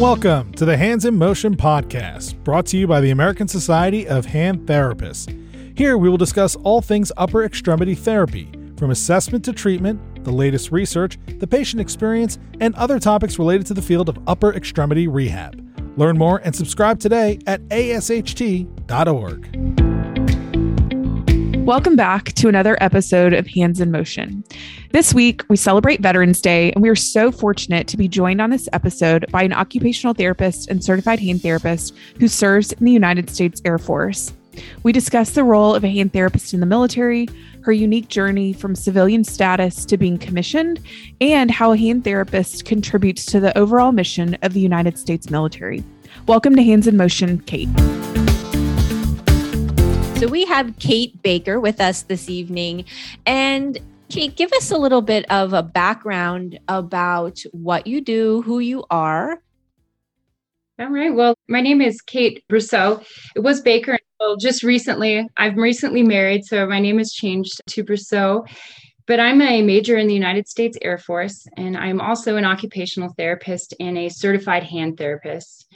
Welcome to the Hands in Motion podcast, brought to you by the American Society of Hand Therapists. Here we will discuss all things upper extremity therapy, from assessment to treatment, the latest research, the patient experience, and other topics related to the field of upper extremity rehab. Learn more and subscribe today at asht.org. Welcome back to another episode of Hands in Motion. This week, we celebrate Veterans Day, and we are so fortunate to be joined on this episode by an occupational therapist and certified hand therapist who serves in the United States Air Force. We discuss the role of a hand therapist in the military, her unique journey from civilian status to being commissioned, and how a hand therapist contributes to the overall mission of the United States military. Welcome to Hands in Motion, Kate. So we have Kate Baker with us this evening. And Kate, give us a little bit of a background about what you do, who you are. All right. Well, my name is Kate Brousseau. It was Baker until just recently. I'm recently married, so my name has changed to Brousseau. But I'm a major in the United States Air Force, and I'm also an occupational therapist and a certified hand therapist.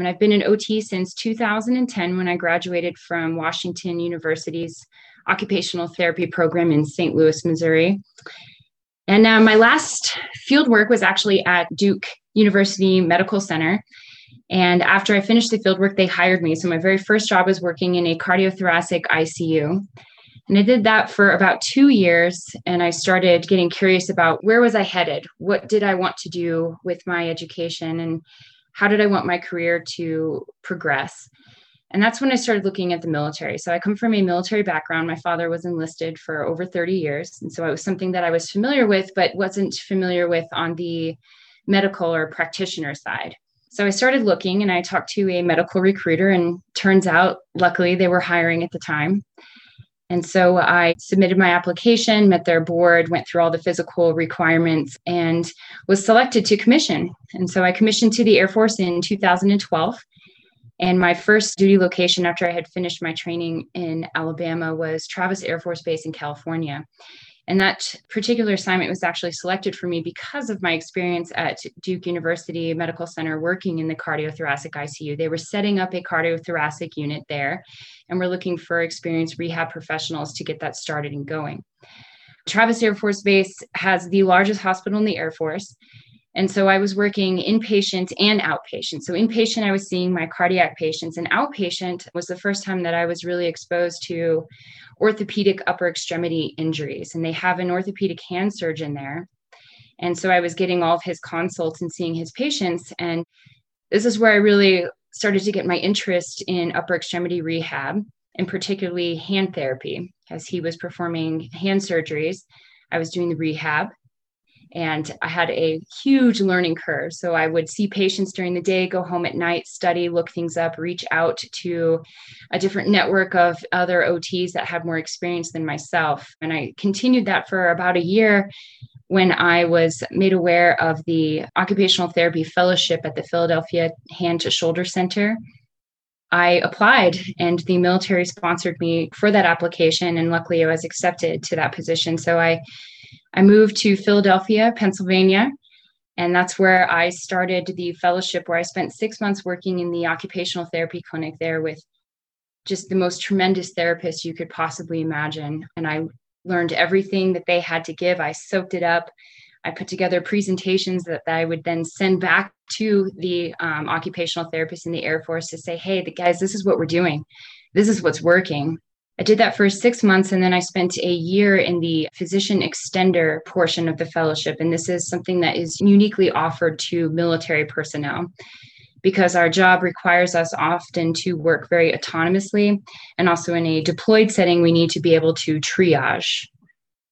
And I've been an OT since 2010 when I graduated from Washington University's occupational therapy program in St. Louis, Missouri. And uh, my last field work was actually at Duke University Medical Center. And after I finished the field work, they hired me. So my very first job was working in a cardiothoracic ICU. And I did that for about two years. And I started getting curious about where was I headed? What did I want to do with my education? And how did I want my career to progress? And that's when I started looking at the military. So I come from a military background. My father was enlisted for over 30 years. And so it was something that I was familiar with, but wasn't familiar with on the medical or practitioner side. So I started looking and I talked to a medical recruiter, and turns out, luckily, they were hiring at the time. And so I submitted my application, met their board, went through all the physical requirements, and was selected to commission. And so I commissioned to the Air Force in 2012. And my first duty location after I had finished my training in Alabama was Travis Air Force Base in California. And that particular assignment was actually selected for me because of my experience at Duke University Medical Center working in the cardiothoracic ICU. They were setting up a cardiothoracic unit there, and we're looking for experienced rehab professionals to get that started and going. Travis Air Force Base has the largest hospital in the Air Force. And so I was working inpatient and outpatient. So, inpatient, I was seeing my cardiac patients, and outpatient was the first time that I was really exposed to orthopedic upper extremity injuries. And they have an orthopedic hand surgeon there. And so I was getting all of his consults and seeing his patients. And this is where I really started to get my interest in upper extremity rehab and particularly hand therapy as he was performing hand surgeries. I was doing the rehab and I had a huge learning curve. So I would see patients during the day, go home at night, study, look things up, reach out to a different network of other OTs that had more experience than myself. And I continued that for about a year when I was made aware of the occupational therapy fellowship at the Philadelphia Hand to Shoulder Center. I applied and the military sponsored me for that application. And luckily, I was accepted to that position. So I I moved to Philadelphia, Pennsylvania, and that's where I started the fellowship where I spent six months working in the occupational therapy clinic there with just the most tremendous therapists you could possibly imagine. And I learned everything that they had to give. I soaked it up. I put together presentations that, that I would then send back to the um, occupational therapists in the Air Force to say, hey, the guys, this is what we're doing. This is what's working. I did that for six months and then I spent a year in the physician extender portion of the fellowship. And this is something that is uniquely offered to military personnel because our job requires us often to work very autonomously. And also in a deployed setting, we need to be able to triage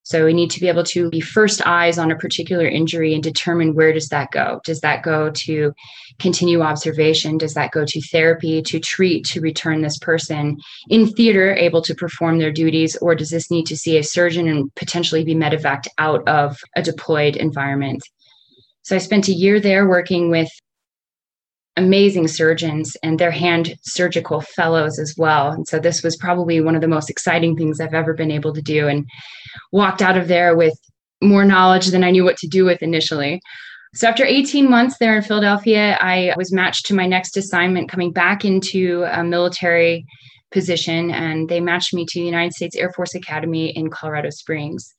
so we need to be able to be first eyes on a particular injury and determine where does that go? Does that go to continue observation? Does that go to therapy to treat to return this person in theater able to perform their duties or does this need to see a surgeon and potentially be medevaced out of a deployed environment? So I spent a year there working with amazing surgeons and their hand surgical fellows as well. And so this was probably one of the most exciting things I've ever been able to do and walked out of there with more knowledge than I knew what to do with initially. So after 18 months there in Philadelphia, I was matched to my next assignment coming back into a military position and they matched me to the United States Air Force Academy in Colorado Springs.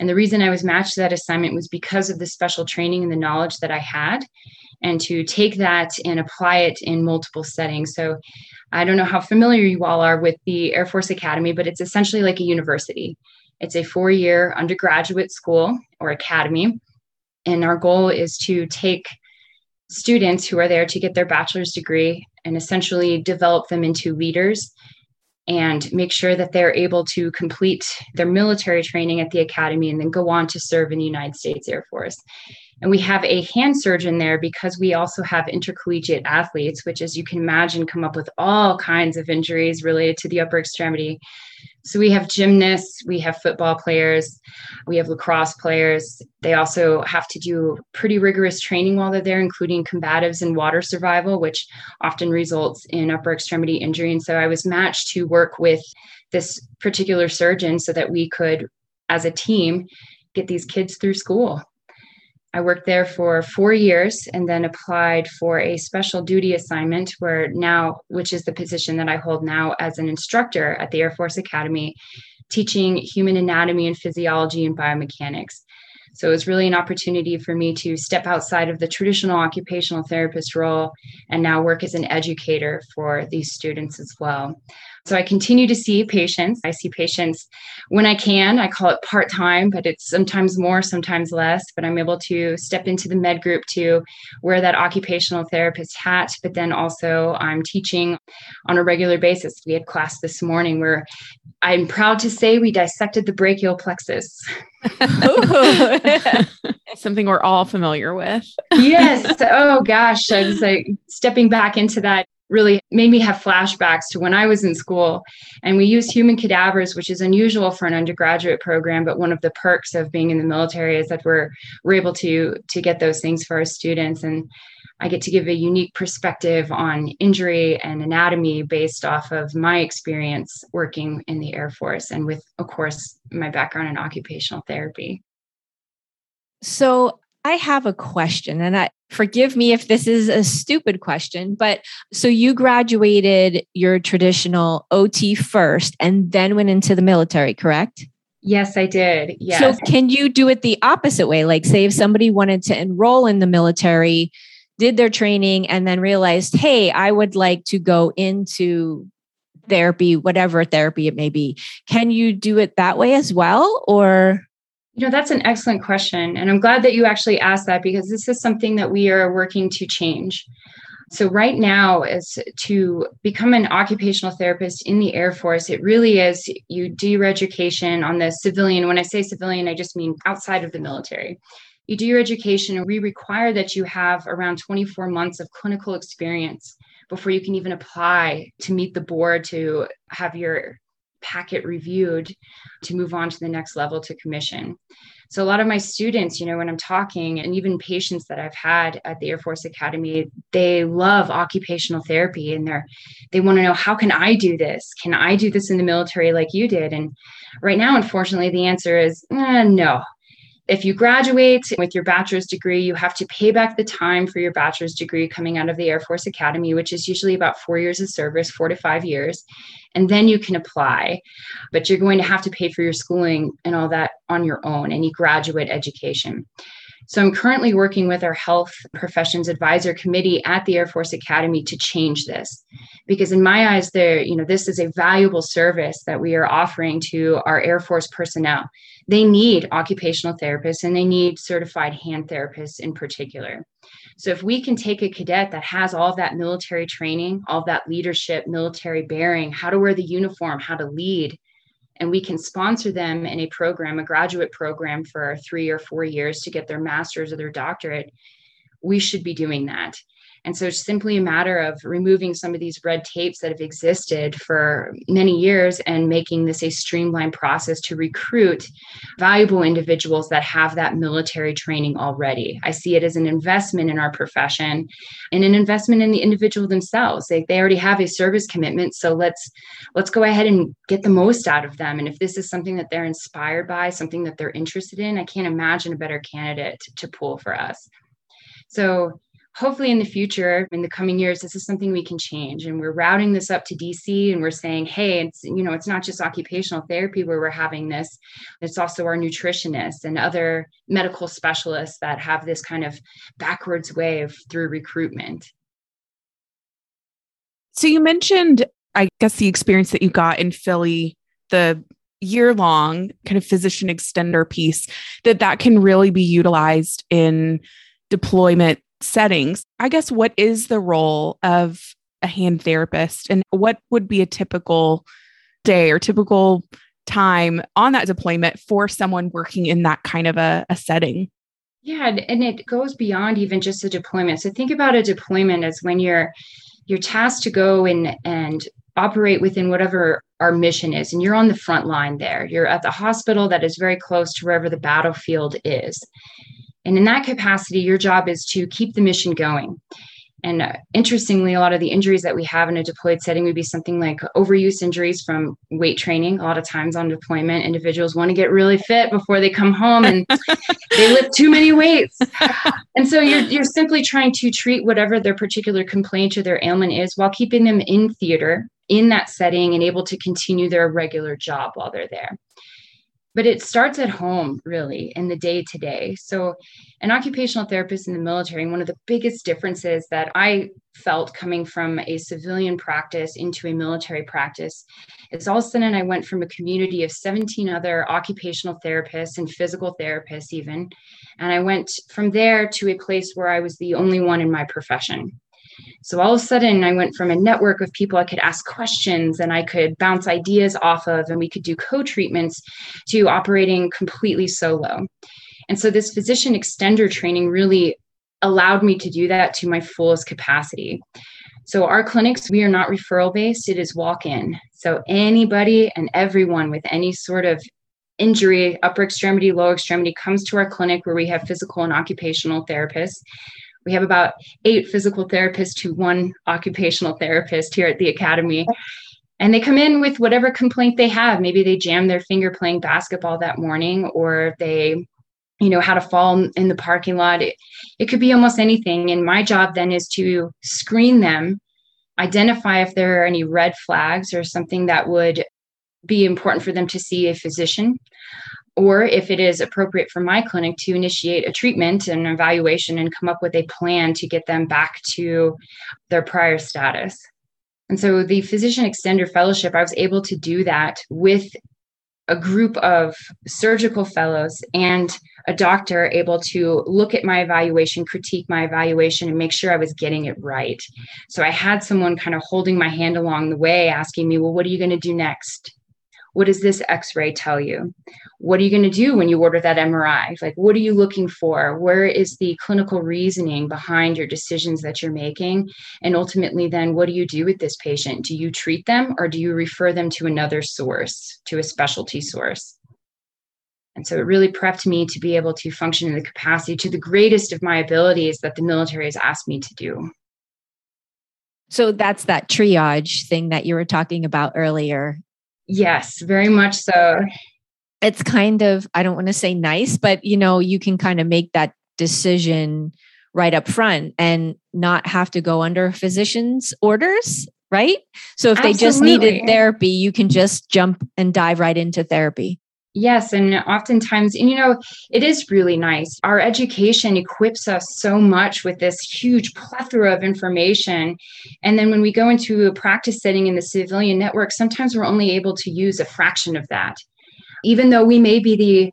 And the reason I was matched to that assignment was because of the special training and the knowledge that I had and to take that and apply it in multiple settings. So I don't know how familiar you all are with the Air Force Academy, but it's essentially like a university. It's a four year undergraduate school or academy. And our goal is to take students who are there to get their bachelor's degree and essentially develop them into leaders and make sure that they're able to complete their military training at the academy and then go on to serve in the United States Air Force. And we have a hand surgeon there because we also have intercollegiate athletes, which, as you can imagine, come up with all kinds of injuries related to the upper extremity. So we have gymnasts, we have football players, we have lacrosse players. They also have to do pretty rigorous training while they're there, including combatives and water survival, which often results in upper extremity injury. And so I was matched to work with this particular surgeon so that we could, as a team, get these kids through school. I worked there for four years and then applied for a special duty assignment where now, which is the position that I hold now as an instructor at the Air Force Academy, teaching human anatomy and physiology and biomechanics. So it was really an opportunity for me to step outside of the traditional occupational therapist role and now work as an educator for these students as well. So I continue to see patients. I see patients when I can. I call it part time, but it's sometimes more, sometimes less. But I'm able to step into the med group to wear that occupational therapist hat. But then also, I'm teaching on a regular basis. We had class this morning where I'm proud to say we dissected the brachial plexus. Something we're all familiar with. yes. Oh gosh. I was like stepping back into that really made me have flashbacks to when I was in school. And we used human cadavers, which is unusual for an undergraduate program, but one of the perks of being in the military is that we're we're able to to get those things for our students. And I get to give a unique perspective on injury and anatomy based off of my experience working in the Air Force and with, of course, my background in occupational therapy. So I have a question, and I forgive me if this is a stupid question, but so you graduated your traditional OT first and then went into the military, correct? Yes, I did. Yes. So can you do it the opposite way? Like, say, if somebody wanted to enroll in the military, did their training, and then realized, hey, I would like to go into therapy, whatever therapy it may be, can you do it that way as well? Or you know, that's an excellent question. And I'm glad that you actually asked that because this is something that we are working to change. So, right now, is to become an occupational therapist in the Air Force, it really is you do your education on the civilian. When I say civilian, I just mean outside of the military. You do your education, and we require that you have around 24 months of clinical experience before you can even apply to meet the board to have your packet reviewed to move on to the next level to commission. So a lot of my students, you know, when I'm talking and even patients that I've had at the Air Force Academy, they love occupational therapy and they're they want to know how can I do this? Can I do this in the military like you did? And right now, unfortunately, the answer is eh, no if you graduate with your bachelor's degree, you have to pay back the time for your bachelor's degree coming out of the Air Force Academy, which is usually about four years of service, four to five years. And then you can apply. But you're going to have to pay for your schooling and all that on your own, any graduate education. So I'm currently working with our health professions advisor committee at the Air Force Academy to change this. Because in my eyes, there, you know, this is a valuable service that we are offering to our Air Force personnel. They need occupational therapists and they need certified hand therapists in particular. So if we can take a cadet that has all that military training, all that leadership, military bearing, how to wear the uniform, how to lead, and we can sponsor them in a program, a graduate program for three or four years to get their master's or their doctorate, we should be doing that. And so it's simply a matter of removing some of these red tapes that have existed for many years and making this a streamlined process to recruit valuable individuals that have that military training already. I see it as an investment in our profession and an investment in the individual themselves. They, they already have a service commitment. So let's let's go ahead and get the most out of them. And if this is something that they're inspired by, something that they're interested in, I can't imagine a better candidate to pull for us. So hopefully in the future in the coming years this is something we can change. And we're routing this up to dc and we're saying hey it's you know it's not just occupational therapy where we're having this. It's also our nutritionists and other medical specialists that have this kind of backwards way of through recruitment. So you mentioned i guess the experience that you got in philly the year long kind of physician extender piece that that can really be utilized in deployment settings. I guess what is the role of a hand therapist and what would be a typical day or typical time on that deployment for someone working in that kind of a, a setting? Yeah, and it goes beyond even just a deployment. So think about a deployment as when you're you're tasked to go and and operate within whatever our mission is and you're on the front line there. You're at the hospital that is very close to wherever the battlefield is. And in that capacity, your job is to keep the mission going. And uh, interestingly, a lot of the injuries that we have in a deployed setting would be something like overuse injuries from weight training. A lot of times on deployment, individuals want to get really fit before they come home and they lift too many weights. And so you're, you're simply trying to treat whatever their particular complaint or their ailment is while keeping them in theater in that setting and able to continue their regular job while they're there but it starts at home really in the day to day. So an occupational therapist in the military one of the biggest differences that i felt coming from a civilian practice into a military practice is all of a sudden i went from a community of 17 other occupational therapists and physical therapists even and i went from there to a place where i was the only one in my profession so all of a sudden, I went from a network of people I could ask questions and I could bounce ideas off of, and we could do co treatments to operating completely solo. And so this physician extender training really allowed me to do that to my fullest capacity. So our clinics, we are not referral based, it is walk in. So anybody and everyone with any sort of injury, upper extremity, lower extremity, comes to our clinic where we have physical and occupational therapists. We have about eight physical therapists to one occupational therapist here at the academy. And they come in with whatever complaint they have. Maybe they jammed their finger playing basketball that morning, or they, you know, had a fall in the parking lot. It, it could be almost anything. And my job then is to screen them, identify if there are any red flags or something that would be important for them to see a physician or if it is appropriate for my clinic to initiate a treatment and evaluation and come up with a plan to get them back to their prior status. And so the physician extender fellowship, I was able to do that with a group of surgical fellows and a doctor able to look at my evaluation, critique my evaluation, and make sure I was getting it right. So I had someone kind of holding my hand along the way, asking me, Well, what are you going to do next? What does this x-ray tell you? What are you going to do when you order that mri like what are you looking for? Where is the clinical reasoning behind your decisions that you're making? And ultimately then what do you do with this patient? Do you treat them or do you refer them to another source to a specialty source? And so it really prepped me to be able to function in the capacity to the greatest of my abilities that the military has asked me to do. So that's that triage thing that you were talking about earlier Yes, very much so. It's kind of, I don't want to say nice, but you know, you can kind of make that decision right up front and not have to go under physician's orders, right? So if Absolutely. they just needed therapy, you can just jump and dive right into therapy. Yes. And oftentimes, and you know, it is really nice. Our education equips us so much with this huge plethora of information. And then when we go into a practice setting in the civilian network, sometimes we're only able to use a fraction of that. Even though we may be the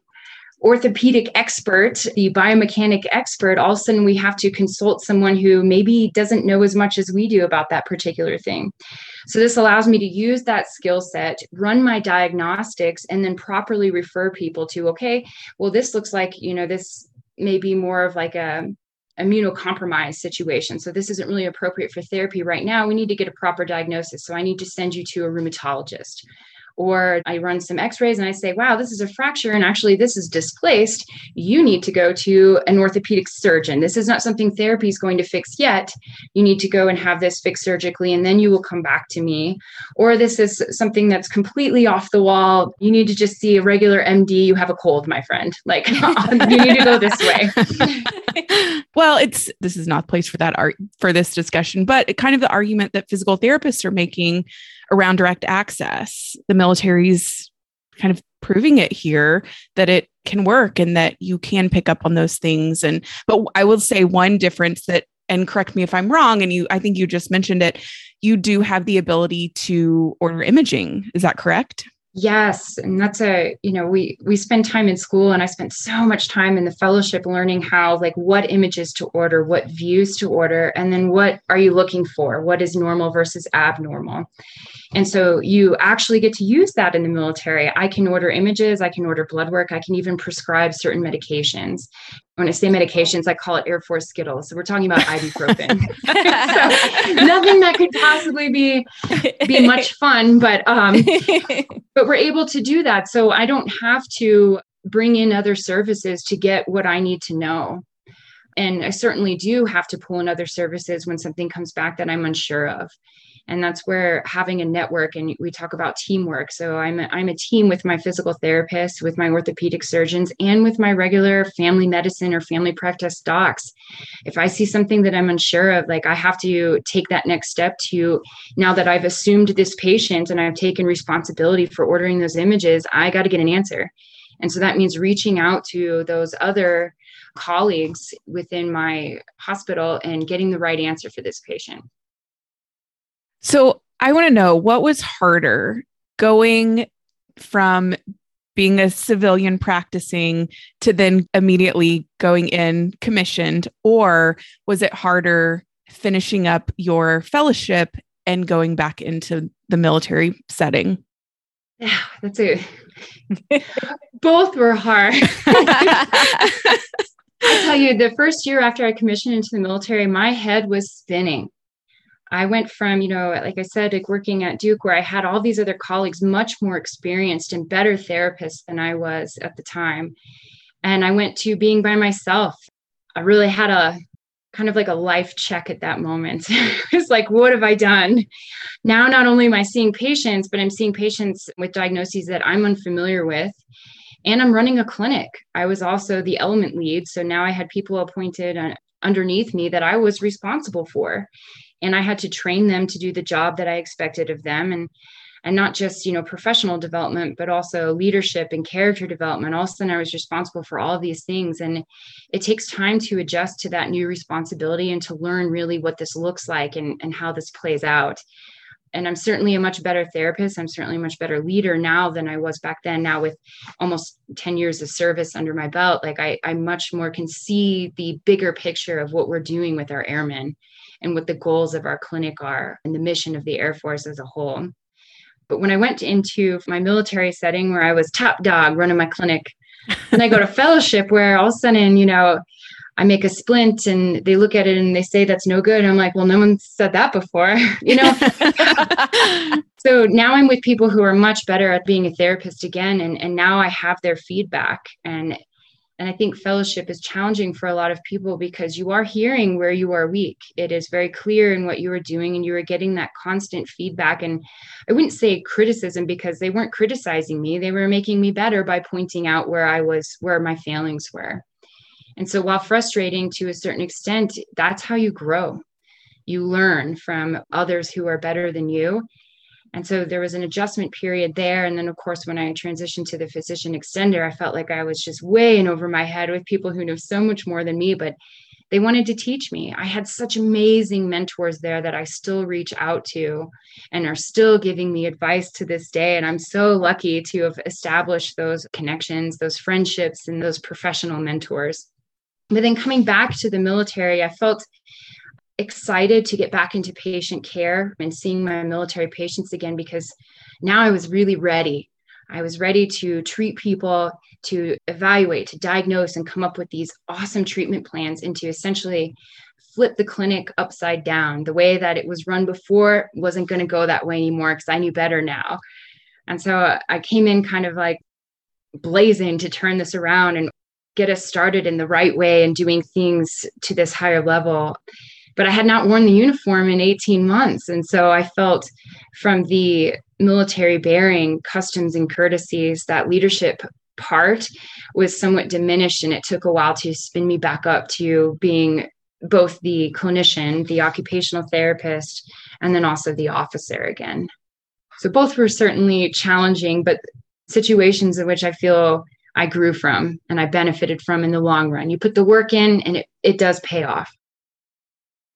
orthopedic expert, the biomechanic expert, all of a sudden we have to consult someone who maybe doesn't know as much as we do about that particular thing. So this allows me to use that skill set, run my diagnostics, and then properly refer people to, okay, well, this looks like, you know, this may be more of like a immunocompromised situation. So this isn't really appropriate for therapy right now. We need to get a proper diagnosis. So I need to send you to a rheumatologist or I run some x rays and I say, wow, this is a fracture and actually this is displaced, you need to go to an orthopedic surgeon. This is not something therapy is going to fix yet. You need to go and have this fixed surgically and then you will come back to me. Or this is something that's completely off the wall. You need to just see a regular MD. You have a cold, my friend. Like you need to go this way. well, it's this is not the place for that art for this discussion, but kind of the argument that physical therapists are making around direct access. The military's kind of proving it here that it can work and that you can pick up on those things. And but I will say one difference that and correct me if I'm wrong, and you I think you just mentioned it, you do have the ability to order imaging. Is that correct? Yes, and that's a, you know, we we spend time in school and I spent so much time in the fellowship learning how like what images to order, what views to order, and then what are you looking for? What is normal versus abnormal? And so you actually get to use that in the military. I can order images, I can order blood work, I can even prescribe certain medications. When I say medications, I call it Air Force Skittles. So we're talking about ibuprofen. so nothing that could possibly be be much fun, but um, but we're able to do that. So I don't have to bring in other services to get what I need to know. And I certainly do have to pull in other services when something comes back that I'm unsure of and that's where having a network and we talk about teamwork. So i'm a, I'm a team with my physical therapist with my orthopedic surgeons and with my regular family medicine or family practice docs. If i see something that i'm unsure of like i have to take that next step to now that i've assumed this patient and i've taken responsibility for ordering those images i got to get an answer. And so that means reaching out to those other colleagues within my hospital and getting the right answer for this patient so I want to know what was harder going from being a civilian practicing to then immediately going in commissioned, or was it harder finishing up your fellowship and going back into the military setting? Yeah, that's it. Both were hard. I tell you, the first year after I commissioned into the military, my head was spinning. I went from, you know, like I said, like working at Duke, where I had all these other colleagues much more experienced and better therapists than I was at the time. And I went to being by myself. I really had a kind of like a life check at that moment. it's like, what have I done? Now, not only am I seeing patients, but I'm seeing patients with diagnoses that I'm unfamiliar with. And I'm running a clinic. I was also the element lead. So now I had people appointed uh, underneath me that I was responsible for and i had to train them to do the job that i expected of them. And and not just you know professional development but also leadership and character development. All of a sudden i was responsible for all these things. And it takes time to adjust to that new responsibility and to learn really what this looks like and, and how this plays out. And i'm certainly a much better therapist. I'm certainly a much better leader now than i was back then. Now with almost 10 years of service under my belt like i, I much more can see the bigger picture of what we're doing with our airmen and what the goals of our clinic are and the mission of the Air Force as a whole. But when I went into my military setting where I was top dog running my clinic, and I go to fellowship where all of a sudden, you know, I make a splint and they look at it and they say that's no good. I'm like, well, no one said that before, you know? so now I'm with people who are much better at being a therapist again. And, and now I have their feedback. And and I think fellowship is challenging for a lot of people because you are hearing where you are weak. It is very clear in what you are doing, and you are getting that constant feedback. And I wouldn't say criticism because they weren't criticizing me, they were making me better by pointing out where I was, where my failings were. And so, while frustrating to a certain extent, that's how you grow. You learn from others who are better than you and so there was an adjustment period there. And then, of course, when I transitioned to the physician extender, I felt like I was just way in over my head with people who know so much more than me, but they wanted to teach me. I had such amazing mentors there that I still reach out to and are still giving me advice to this day. And I'm so lucky to have established those connections, those friendships, and those professional mentors. But then coming back to the military, I felt excited to get back into patient care and seeing my military patients again because now I was really ready. I was ready to treat people, to evaluate, to diagnose, and come up with these awesome treatment plans and to essentially flip the clinic upside down. The way that it was run before wasn't going to go that way anymore because I knew better now. And so uh, I came in kind of like blazing to turn this around and get us started in the right way and doing things to this higher level. But I had not worn the uniform in 18 months. And so I felt from the military bearing customs and courtesies, that leadership part was somewhat diminished. And it took a while to spin me back up to being both the clinician, the occupational therapist, and then also the officer again. So both were certainly challenging, but situations in which I feel I grew from and I benefited from in the long run. You put the work in and it, it does pay off.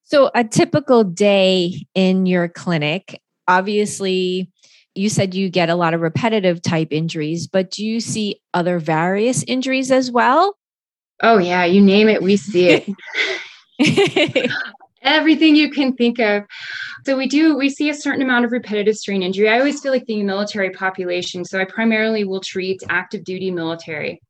So, a typical day in your clinic, obviously, you said you get a lot of repetitive type injuries, but do you see other various injuries as well? Oh, yeah, you name it, we see it. Everything you can think of. So we do, we see a certain amount of repetitive strain injury. I always feel like the military population. So I primarily will treat active duty military.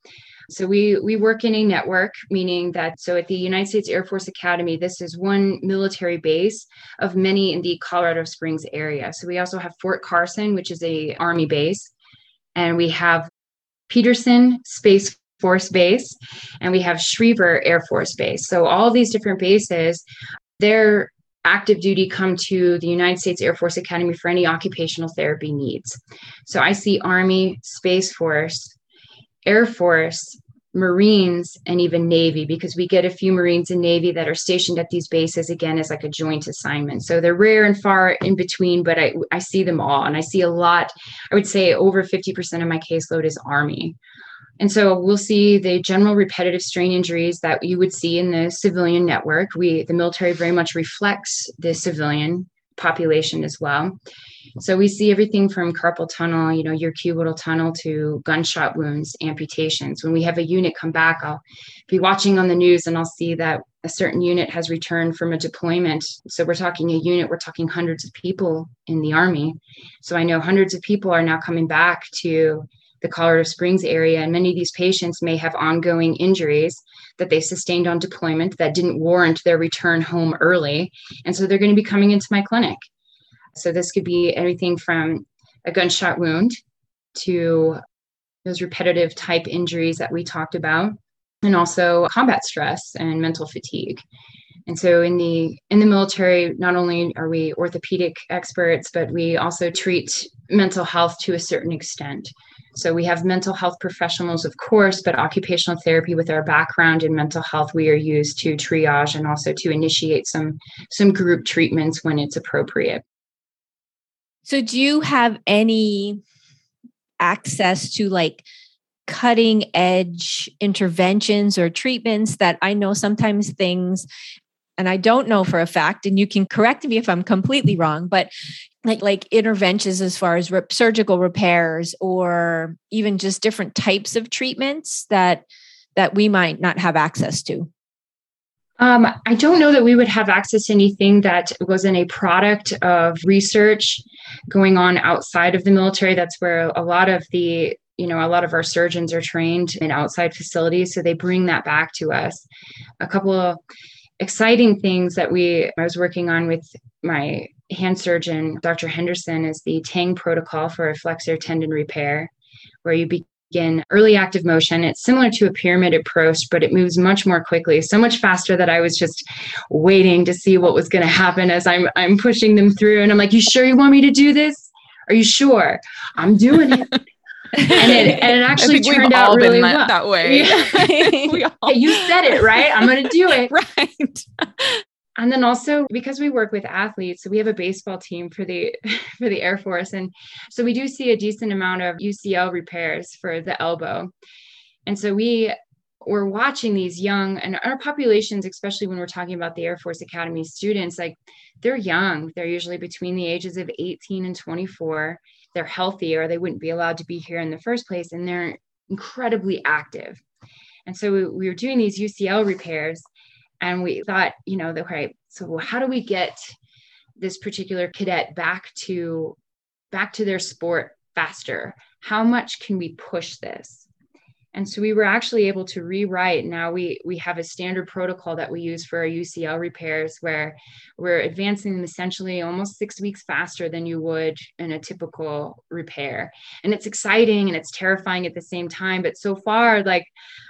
So we we work in a network, meaning that so at the United States Air Force Academy, this is one military base of many in the Colorado Springs area. So we also have Fort Carson, which is a Army base, and we have Peterson Space Force Base, and we have Schriever Air Force Base. So all these different bases, they're active duty come to the United States Air Force Academy for any occupational therapy needs. So I see Army, Space Force, Air Force, Marines, and even Navy, because we get a few Marines and Navy that are stationed at these bases again as like a joint assignment. So they're rare and far in between, but I, I see them all. And I see a lot, I would say over 50% of my caseload is Army. And so we'll see the general repetitive strain injuries that you would see in the civilian network. We the military very much reflects the civilian population as well. So we see everything from carpal tunnel, you know, your cubital tunnel to gunshot wounds, amputations. When we have a unit come back, I'll be watching on the news and I'll see that a certain unit has returned from a deployment. So we're talking a unit, we're talking hundreds of people in the army. So I know hundreds of people are now coming back to the Colorado Springs area, and many of these patients may have ongoing injuries that they sustained on deployment that didn't warrant their return home early. And so they're going to be coming into my clinic. So this could be anything from a gunshot wound to those repetitive type injuries that we talked about and also combat stress and mental fatigue and so in the in the military not only are we orthopedic experts but we also treat mental health to a certain extent so we have mental health professionals, of course, but occupational therapy with our background in mental health, we are used to triage and also to initiate some some group treatments when it's appropriate. So do you have any access to like cutting edge interventions or treatments that I know sometimes things and I don't know for a fact, and you can correct me if I'm completely wrong, but like like interventions as far as surgical repairs or even just different types of treatments that that we might not have access to um, I don't know that we would have access to anything that wasn't a product of research going on outside of the military. That's where a lot of the you know a lot of our surgeons are trained in outside facilities so they bring that back to us a couple of exciting things that we i was working on with my hand surgeon, Dr. Henderson, is the TANG protocol for a flexor tendon repair, where you begin early active motion. It's similar to a pyramid approach, but it moves much more quickly, so much faster that I was just waiting to see what was going to happen as I'm I'm pushing them through. And I'm like, "You sure you want me to do this? Are you sure? I'm doing it." and it, and it actually turned out really that, well. that way. Yeah. all... hey, you said it right. I'm going to do it. right and then also because we work with athletes so we have a baseball team for the for the air force. And so we do see a decent amount of ucl repairs for the elbow. And so we we're watching these young and our populations especially when we're talking about the air force academy students like they're young. They're usually between the ages of 18 and 24 they're healthy or they wouldn't be allowed to be here in the first place and they're incredibly active. And so we, we were doing these ucl repairs and we thought you know okay so how do we get this particular cadet back to back to their sport faster? How much can we push this and so we were actually able to rewrite now we we have a standard protocol that we use for our ucl repairs where we're advancing them essentially almost six weeks faster than you would in a typical repair. And it's exciting and it's terrifying at the same time but so far like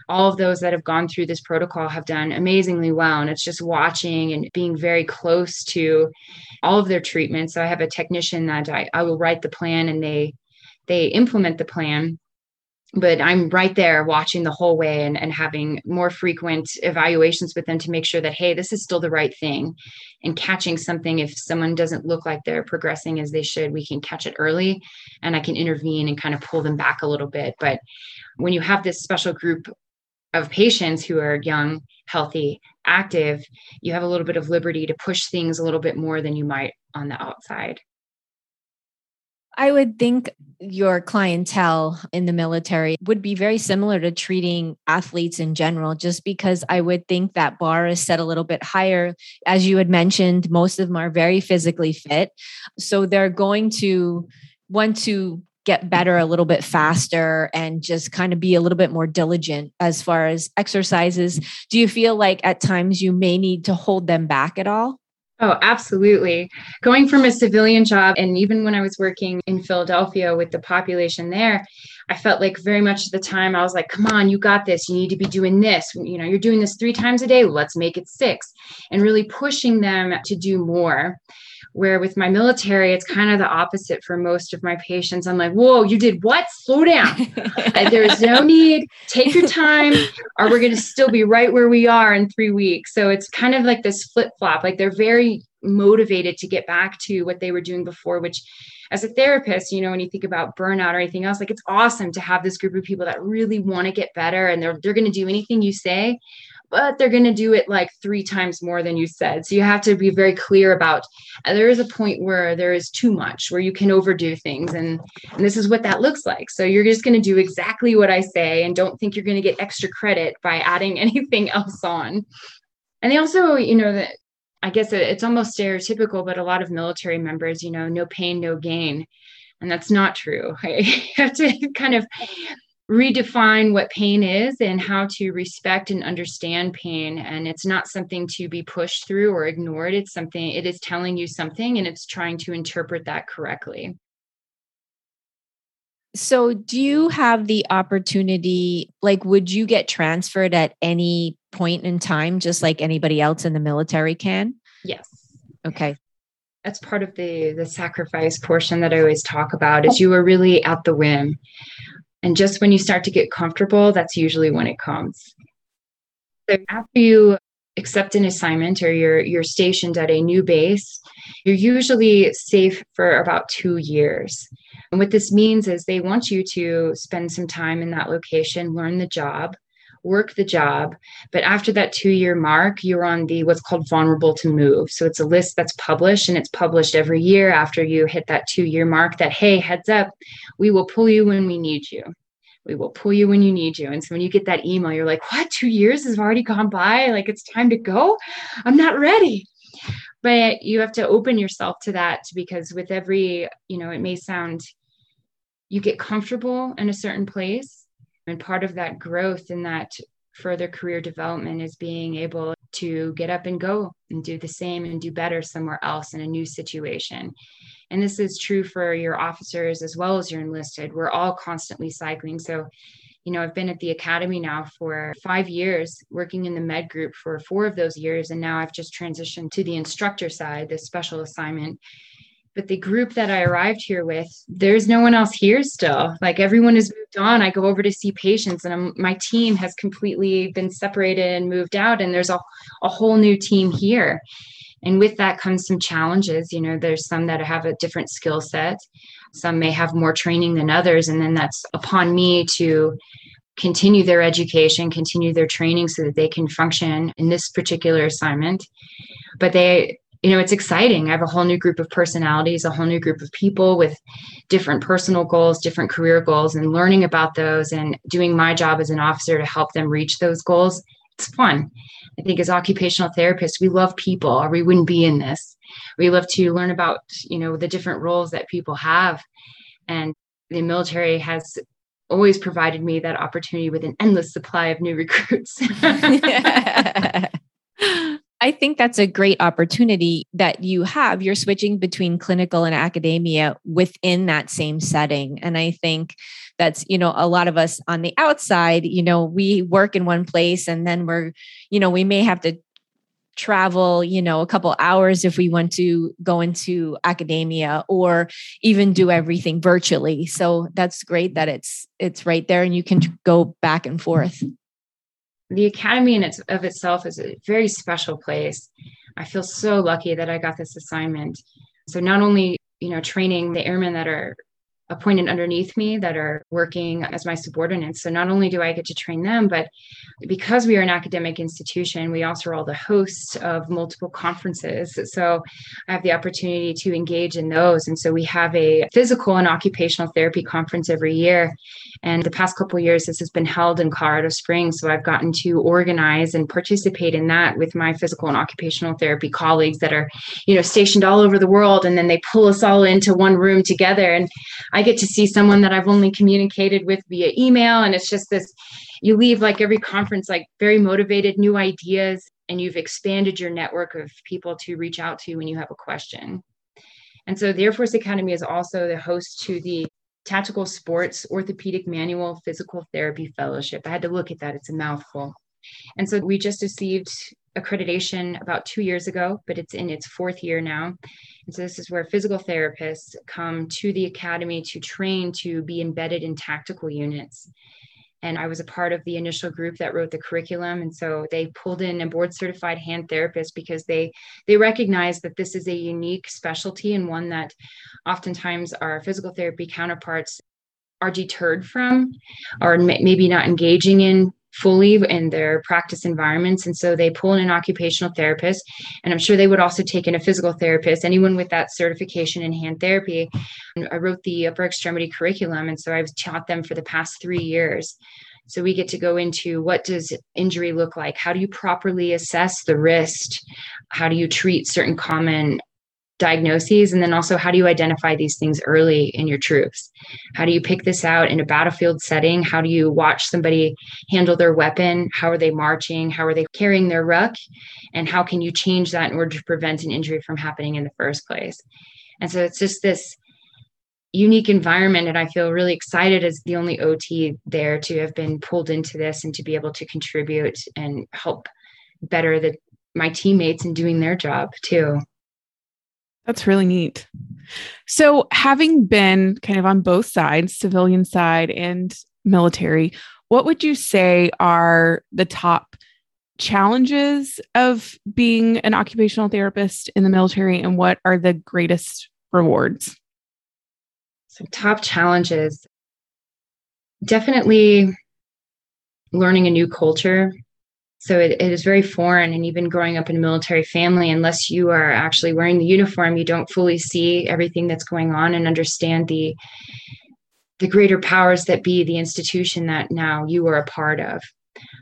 all of those that have gone through this protocol have done amazingly well. And it's just watching and being very close to all of their treatments. So i have a technician that i, I will write the plan and they they implement the plan but I'm right there watching the whole way and, and having more frequent evaluations with them to make sure that, hey, this is still the right thing. And catching something if someone doesn't look like they're progressing as they should, we can catch it early and I can intervene and kind of pull them back a little bit. But when you have this special group of patients who are young, healthy, active, you have a little bit of liberty to push things a little bit more than you might on the outside. I would think your clientele in the military would be very similar to treating athletes in general, just because I would think that bar is set a little bit higher. As you had mentioned, most of them are very physically fit. So they're going to want to get better a little bit faster and just kind of be a little bit more diligent as far as exercises. Do you feel like at times you may need to hold them back at all? Oh, absolutely. Going from a civilian job, and even when I was working in Philadelphia with the population there, I felt like very much at the time I was like, come on, you got this. You need to be doing this. You know, you're doing this three times a day. Let's make it six. And really pushing them to do more. Where with my military, it's kind of the opposite for most of my patients. I'm like, whoa, you did what? Slow down. Uh, there is no need. Take your time, or we're going to still be right where we are in three weeks. So it's kind of like this flip flop. Like they're very motivated to get back to what they were doing before, which as a therapist, you know, when you think about burnout or anything else, like it's awesome to have this group of people that really want to get better and they're they're going to do anything you say but they're going to do it like three times more than you said. So you have to be very clear about uh, there is a point where there is too much, where you can overdo things. And, and this is what that looks like. So you're just going to do exactly what I say and don't think you're going to get extra credit by adding anything else on. And they also, you know, that I guess it's almost stereotypical, but a lot of military members, you know, no pain, no gain. And that's not true. Right? you have to kind of redefine what pain is and how to respect and understand pain. And it's not something to be pushed through or ignored. It's something it is telling you something and it's trying to interpret that correctly. So do you have the opportunity like would you get transferred at any point in time just like anybody else in the military can? Yes. Okay. That's part of the the sacrifice portion that i always talk about is oh. you are really at the whim and just when you start to get comfortable, that's usually when it comes. So after you accept an assignment or you're you're stationed at a new base, you're usually safe for about two years. And what this means is they want you to spend some time in that location, learn the job, work the job. But after that two year mark, you're on the what's called vulnerable to move. So it's a list that's published and it's published every year after you hit that two year mark that, hey, heads up, we will pull you when we need you. We will pull you when you need you. And so when you get that email, you're like, what? Two years has already gone by? Like it's time to go? I'm not ready. But you have to open yourself to that because with every, you know, it may sound you get comfortable in a certain place. And part of that growth and that further career development is being able to get up and go and do the same and do better somewhere else in a new situation. And this is true for your officers as well as your enlisted. We're all constantly cycling. So, you know, I've been at the academy now for five years, working in the med group for four of those years. And now I've just transitioned to the instructor side, the special assignment. But the group that I arrived here with, there's no one else here still. Like everyone has moved on. I go over to see patients, and I'm, my team has completely been separated and moved out. And there's a, a whole new team here and with that comes some challenges you know there's some that have a different skill set some may have more training than others and then that's upon me to continue their education continue their training so that they can function in this particular assignment but they you know it's exciting i have a whole new group of personalities a whole new group of people with different personal goals different career goals and learning about those and doing my job as an officer to help them reach those goals it's fun I think as occupational therapists, we love people or we wouldn't be in this. We love to learn about, you know, the different roles that people have. And the military has always provided me that opportunity with an endless supply of new recruits. I think that's a great opportunity that you have. You're switching between clinical and academia within that same setting. And I think that's, you know, a lot of us on the outside, you know, we work in one place and then we're, you know, we may have to travel you know a couple hours if we want to go into academia or even do everything virtually so that's great that it's it's right there and you can go back and forth the academy in its of itself is a very special place. I feel so lucky that i got this assignment. So not only you know training the airmen that are appointed underneath me that are working as my subordinates. So not only do I get to train them, but because we are an academic institution, we also are all the hosts of multiple conferences. So I have the opportunity to engage in those. And so we have a physical and occupational therapy conference every year. And the past couple years, this has been held in Colorado Springs. So I've gotten to organize and participate in that with my physical and occupational therapy colleagues that are, you know, stationed all over the world. And then they pull us all into one room together. And I get to see someone that I've only communicated with via email. And it's just this you leave like every conference, like very motivated, new ideas, and you've expanded your network of people to reach out to when you have a question. And so the Air Force Academy is also the host to the Tactical Sports Orthopedic Manual Physical Therapy Fellowship. I had to look at that, it's a mouthful. And so we just received accreditation about two years ago, but it's in its fourth year now. And so this is where physical therapists come to the academy to train to be embedded in tactical units. And I was a part of the initial group that wrote the curriculum. And so they pulled in a board certified hand therapist because they they recognize that this is a unique specialty and one that oftentimes our physical therapy counterparts are deterred from or maybe not engaging in fully in their practice environments. And so they pull in an occupational therapist. And I'm sure they would also take in a physical therapist, anyone with that certification in hand therapy. And I wrote the upper extremity curriculum. And so I've taught them for the past three years. So we get to go into what does injury look like? How do you properly assess the wrist? How do you treat certain common diagnoses and then also how do you identify these things early in your troops how do you pick this out in a battlefield setting? How do you watch somebody handle their weapon? How are they marching? How are they carrying their ruck? And how can you change that in order to prevent an injury from happening in the first place? And so it's just this unique environment and i feel really excited as the only ot there to have been pulled into this and to be able to contribute and help better the my teammates in doing their job too that's really neat. So, having been kind of on both sides, civilian side and military, what would you say are the top challenges of being an occupational therapist in the military and what are the greatest rewards? So, top challenges definitely learning a new culture so it, it is very foreign and even growing up in a military family unless you are actually wearing the uniform you don't fully see everything that's going on and understand the the greater powers that be the institution that now you are a part of.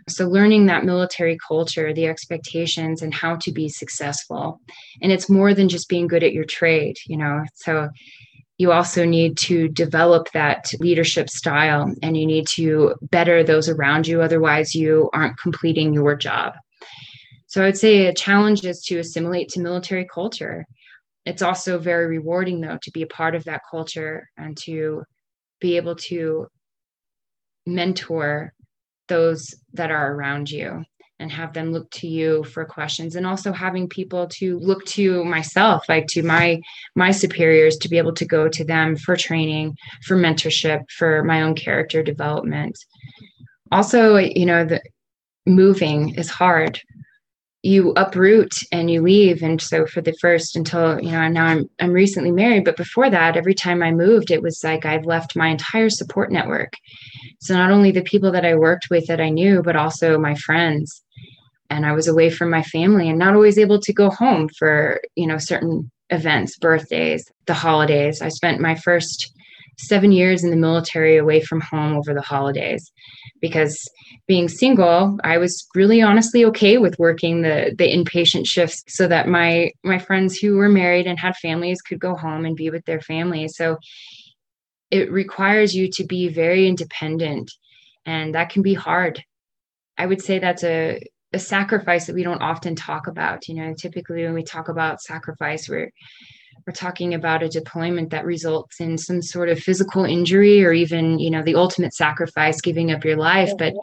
So learning that military culture the expectations and how to be successful. And it's more than just being good at your trade you know? So you also need to develop that leadership style and you need to better those around you. Otherwise, you aren't completing your job. So, I'd say a challenge is to assimilate to military culture. It's also very rewarding, though, to be a part of that culture and to be able to mentor those that are around you and have them look to you for questions. And also having people to look to myself like to my my superiors to be able to go to them for training for mentorship for my own character development. Also you know the moving is hard you uproot and you leave and so for the first until you know now i'm i'm recently married but before that every time i moved it was like i've left my entire support network so not only the people that I worked with that I knew, but also my friends. And I was away from my family and not always able to go home for, you know, certain events, birthdays, the holidays. I spent my first seven years in the military away from home over the holidays. Because being single i was really honestly okay with working the the inpatient shifts so that my my friends who were married and had families could go home and be with their families so it requires you to be very independent and that can be hard. I would say that's a, a sacrifice that we don't often talk about you know typically when we talk about sacrifice we're we're talking about a deployment that results in some sort of physical injury or even you know the ultimate sacrifice giving up your life. But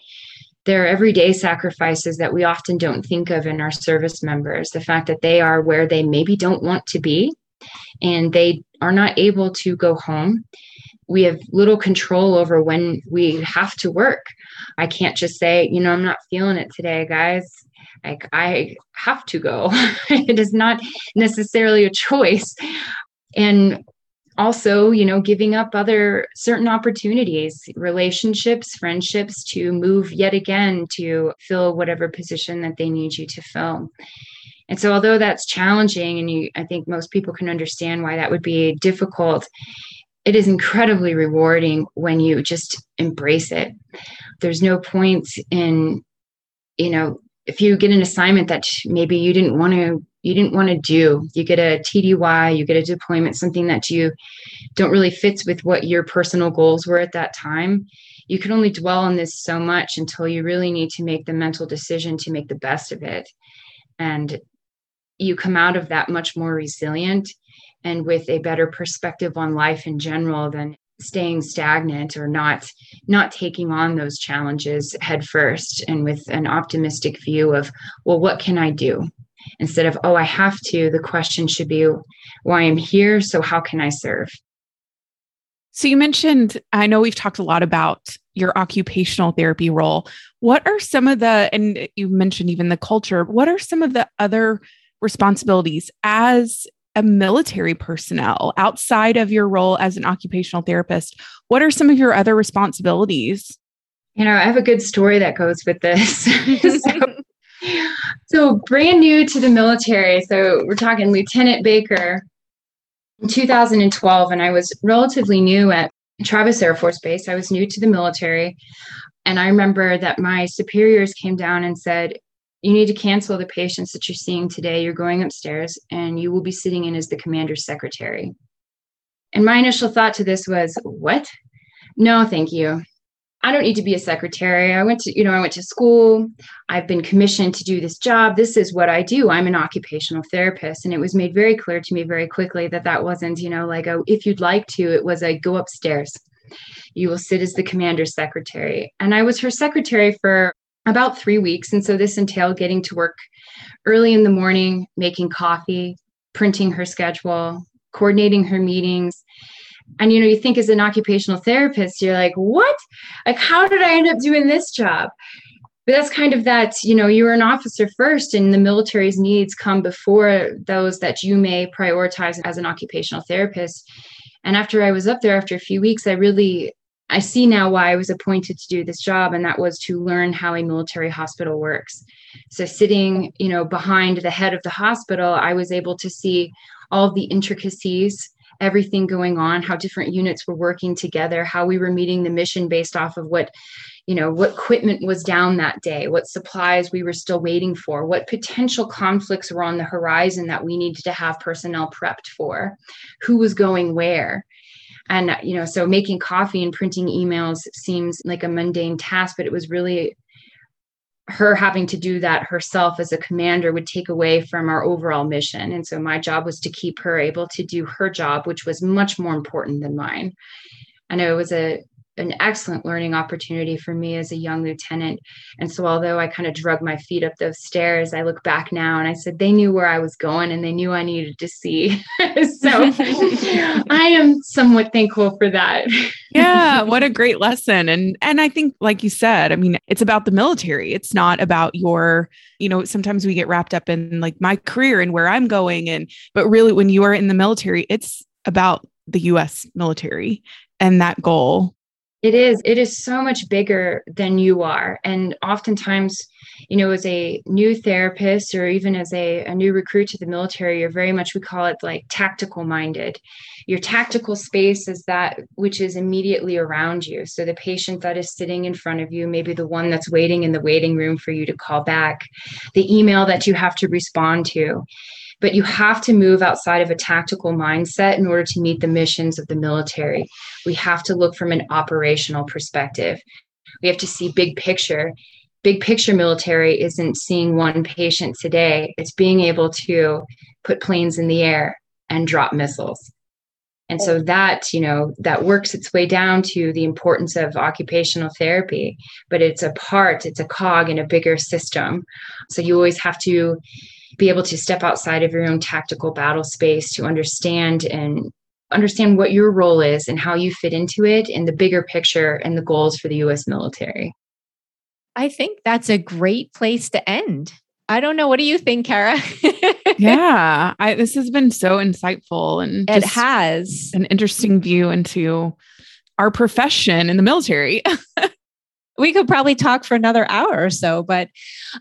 there are everyday sacrifices that we often don't think of in our service members. The fact that they are where they maybe don't want to be and they are not able to go home. We have little control over when we have to work. I can't just say you know i'm not feeling it today guys like i have to go. It is not necessarily a choice. And also you know giving up other certain opportunities relationships friendships to move yet again to fill whatever position that they need you to fill. And so although that's challenging and you i think most people can understand why that would be difficult it is incredibly rewarding when you just embrace it. There's no point in you know if you get an assignment that maybe you didn't want to you didn't want to do you get a tdy you get a deployment something that you don't really fit with what your personal goals were at that time you can only dwell on this so much until you really need to make the mental decision to make the best of it. And you come out of that much more resilient and with a better perspective on life in general than staying stagnant or not not taking on those challenges head first and with an optimistic view of well what can i do? Instead of oh i have to the question should be well i am here so how can i serve? So you mentioned i know we've talked a lot about your occupational therapy role. What are some of the and you mentioned even the culture what are some of the other responsibilities as a military personnel outside of your role as an occupational therapist what are some of your other responsibilities? You know i have a good story that goes with this. So, so brand new to the military so we're talking lieutenant baker in 2012 and i was relatively new at travis air force base. I was new to the military and i remember that my superiors came down and said you need to cancel the patients that you're seeing today. You're going upstairs and you will be sitting in as the commander's secretary. And my initial thought to this was, what? No, thank you. I don't need to be a secretary. I went to, you know, I went to school. I've been commissioned to do this job. This is what I do. I'm an occupational therapist. And it was made very clear to me very quickly that that wasn't, you know, like a, if you'd like to, it was a go upstairs. You will sit as the commander's secretary. And I was her secretary for about three weeks. And so this entailed getting to work early in the morning, making coffee, printing her schedule, coordinating her meetings. And you know, you think as an occupational therapist, you're like, what? Like, how did I end up doing this job? But that's kind of that, you know, you're an officer first, and the military's needs come before those that you may prioritize as an occupational therapist. And after I was up there after a few weeks, I really I see now why I was appointed to do this job, and that was to learn how a military hospital works. So, sitting, you know, behind the head of the hospital, I was able to see all the intricacies, everything going on, how different units were working together, how we were meeting the mission based off of what, you know, what equipment was down that day, what supplies we were still waiting for, what potential conflicts were on the horizon that we needed to have personnel prepped for, who was going where and you know so making coffee and printing emails seems like a mundane task but it was really her having to do that herself as a commander would take away from our overall mission. And so my job was to keep her able to do her job which was much more important than mine. I know it was a an excellent learning opportunity for me as a young lieutenant. And so, although I kind of drug my feet up those stairs, I look back now and I said, they knew where I was going and they knew I needed to see. so, I am somewhat thankful for that. yeah, what a great lesson. And and I think like you said, I mean, it's about the military. It's not about your, you know, sometimes we get wrapped up in like my career and where I'm going and but really when you are in the military, it's about the US military and that goal it is. It is so much bigger than you are. And oftentimes, you know, as a new therapist or even as a, a new recruit to the military, you're very much, we call it like tactical minded. Your tactical space is that which is immediately around you. So the patient that is sitting in front of you, maybe the one that's waiting in the waiting room for you to call back, the email that you have to respond to but you have to move outside of a tactical mindset in order to meet the missions of the military. We have to look from an operational perspective. We have to see big picture. Big picture military isn't seeing one patient today, it's being able to put planes in the air and drop missiles. And so that, you know, that works its way down to the importance of occupational therapy, but it's a part, it's a cog in a bigger system. So you always have to be able to step outside of your own tactical battle space to understand and understand what your role is and how you fit into it and the bigger picture and the goals for the US military. I think that's a great place to end. I don't know. What do you think, Kara? yeah, I, this has been so insightful and it has an interesting view into our profession in the military. we could probably talk for another hour or so, but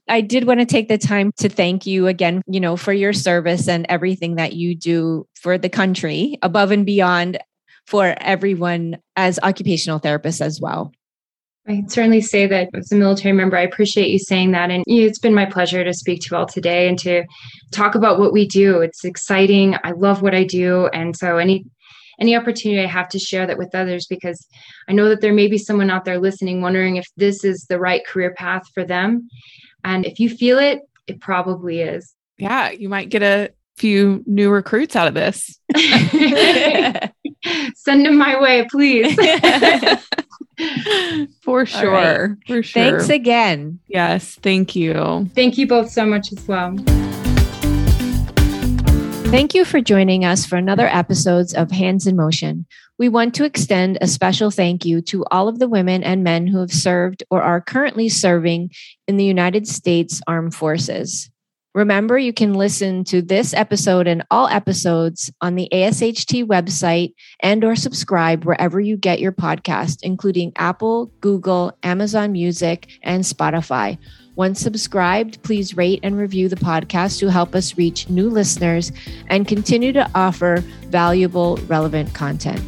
I did want to take the time to thank you again, you know, for your service and everything that you do for the country above and beyond for everyone as occupational therapists as well. I can certainly say that as a military member, I appreciate you saying that. And it's been my pleasure to speak to you all today and to talk about what we do. It's exciting. I love what I do. And so any any opportunity I have to share that with others because I know that there may be someone out there listening wondering if this is the right career path for them. And if you feel it, it probably is. Yeah, you might get a few new recruits out of this. Send them my way, please. For sure. Right. For sure. Thanks again. Yes. Thank you. Thank you both so much as well. Thank you for joining us for another episodes of Hands in Motion. We want to extend a special thank you to all of the women and men who have served or are currently serving in the United States Armed Forces. Remember, you can listen to this episode and all episodes on the ASHT website and or subscribe wherever you get your podcast, including Apple, Google, Amazon Music, and Spotify. Once subscribed, please rate and review the podcast to help us reach new listeners and continue to offer valuable, relevant content.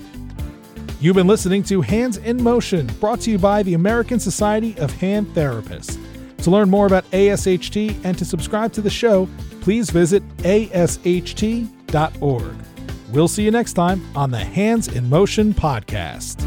You've been listening to Hands in Motion, brought to you by the American Society of Hand Therapists. To learn more about ASHT and to subscribe to the show, please visit asht.org. We'll see you next time on the Hands in Motion podcast.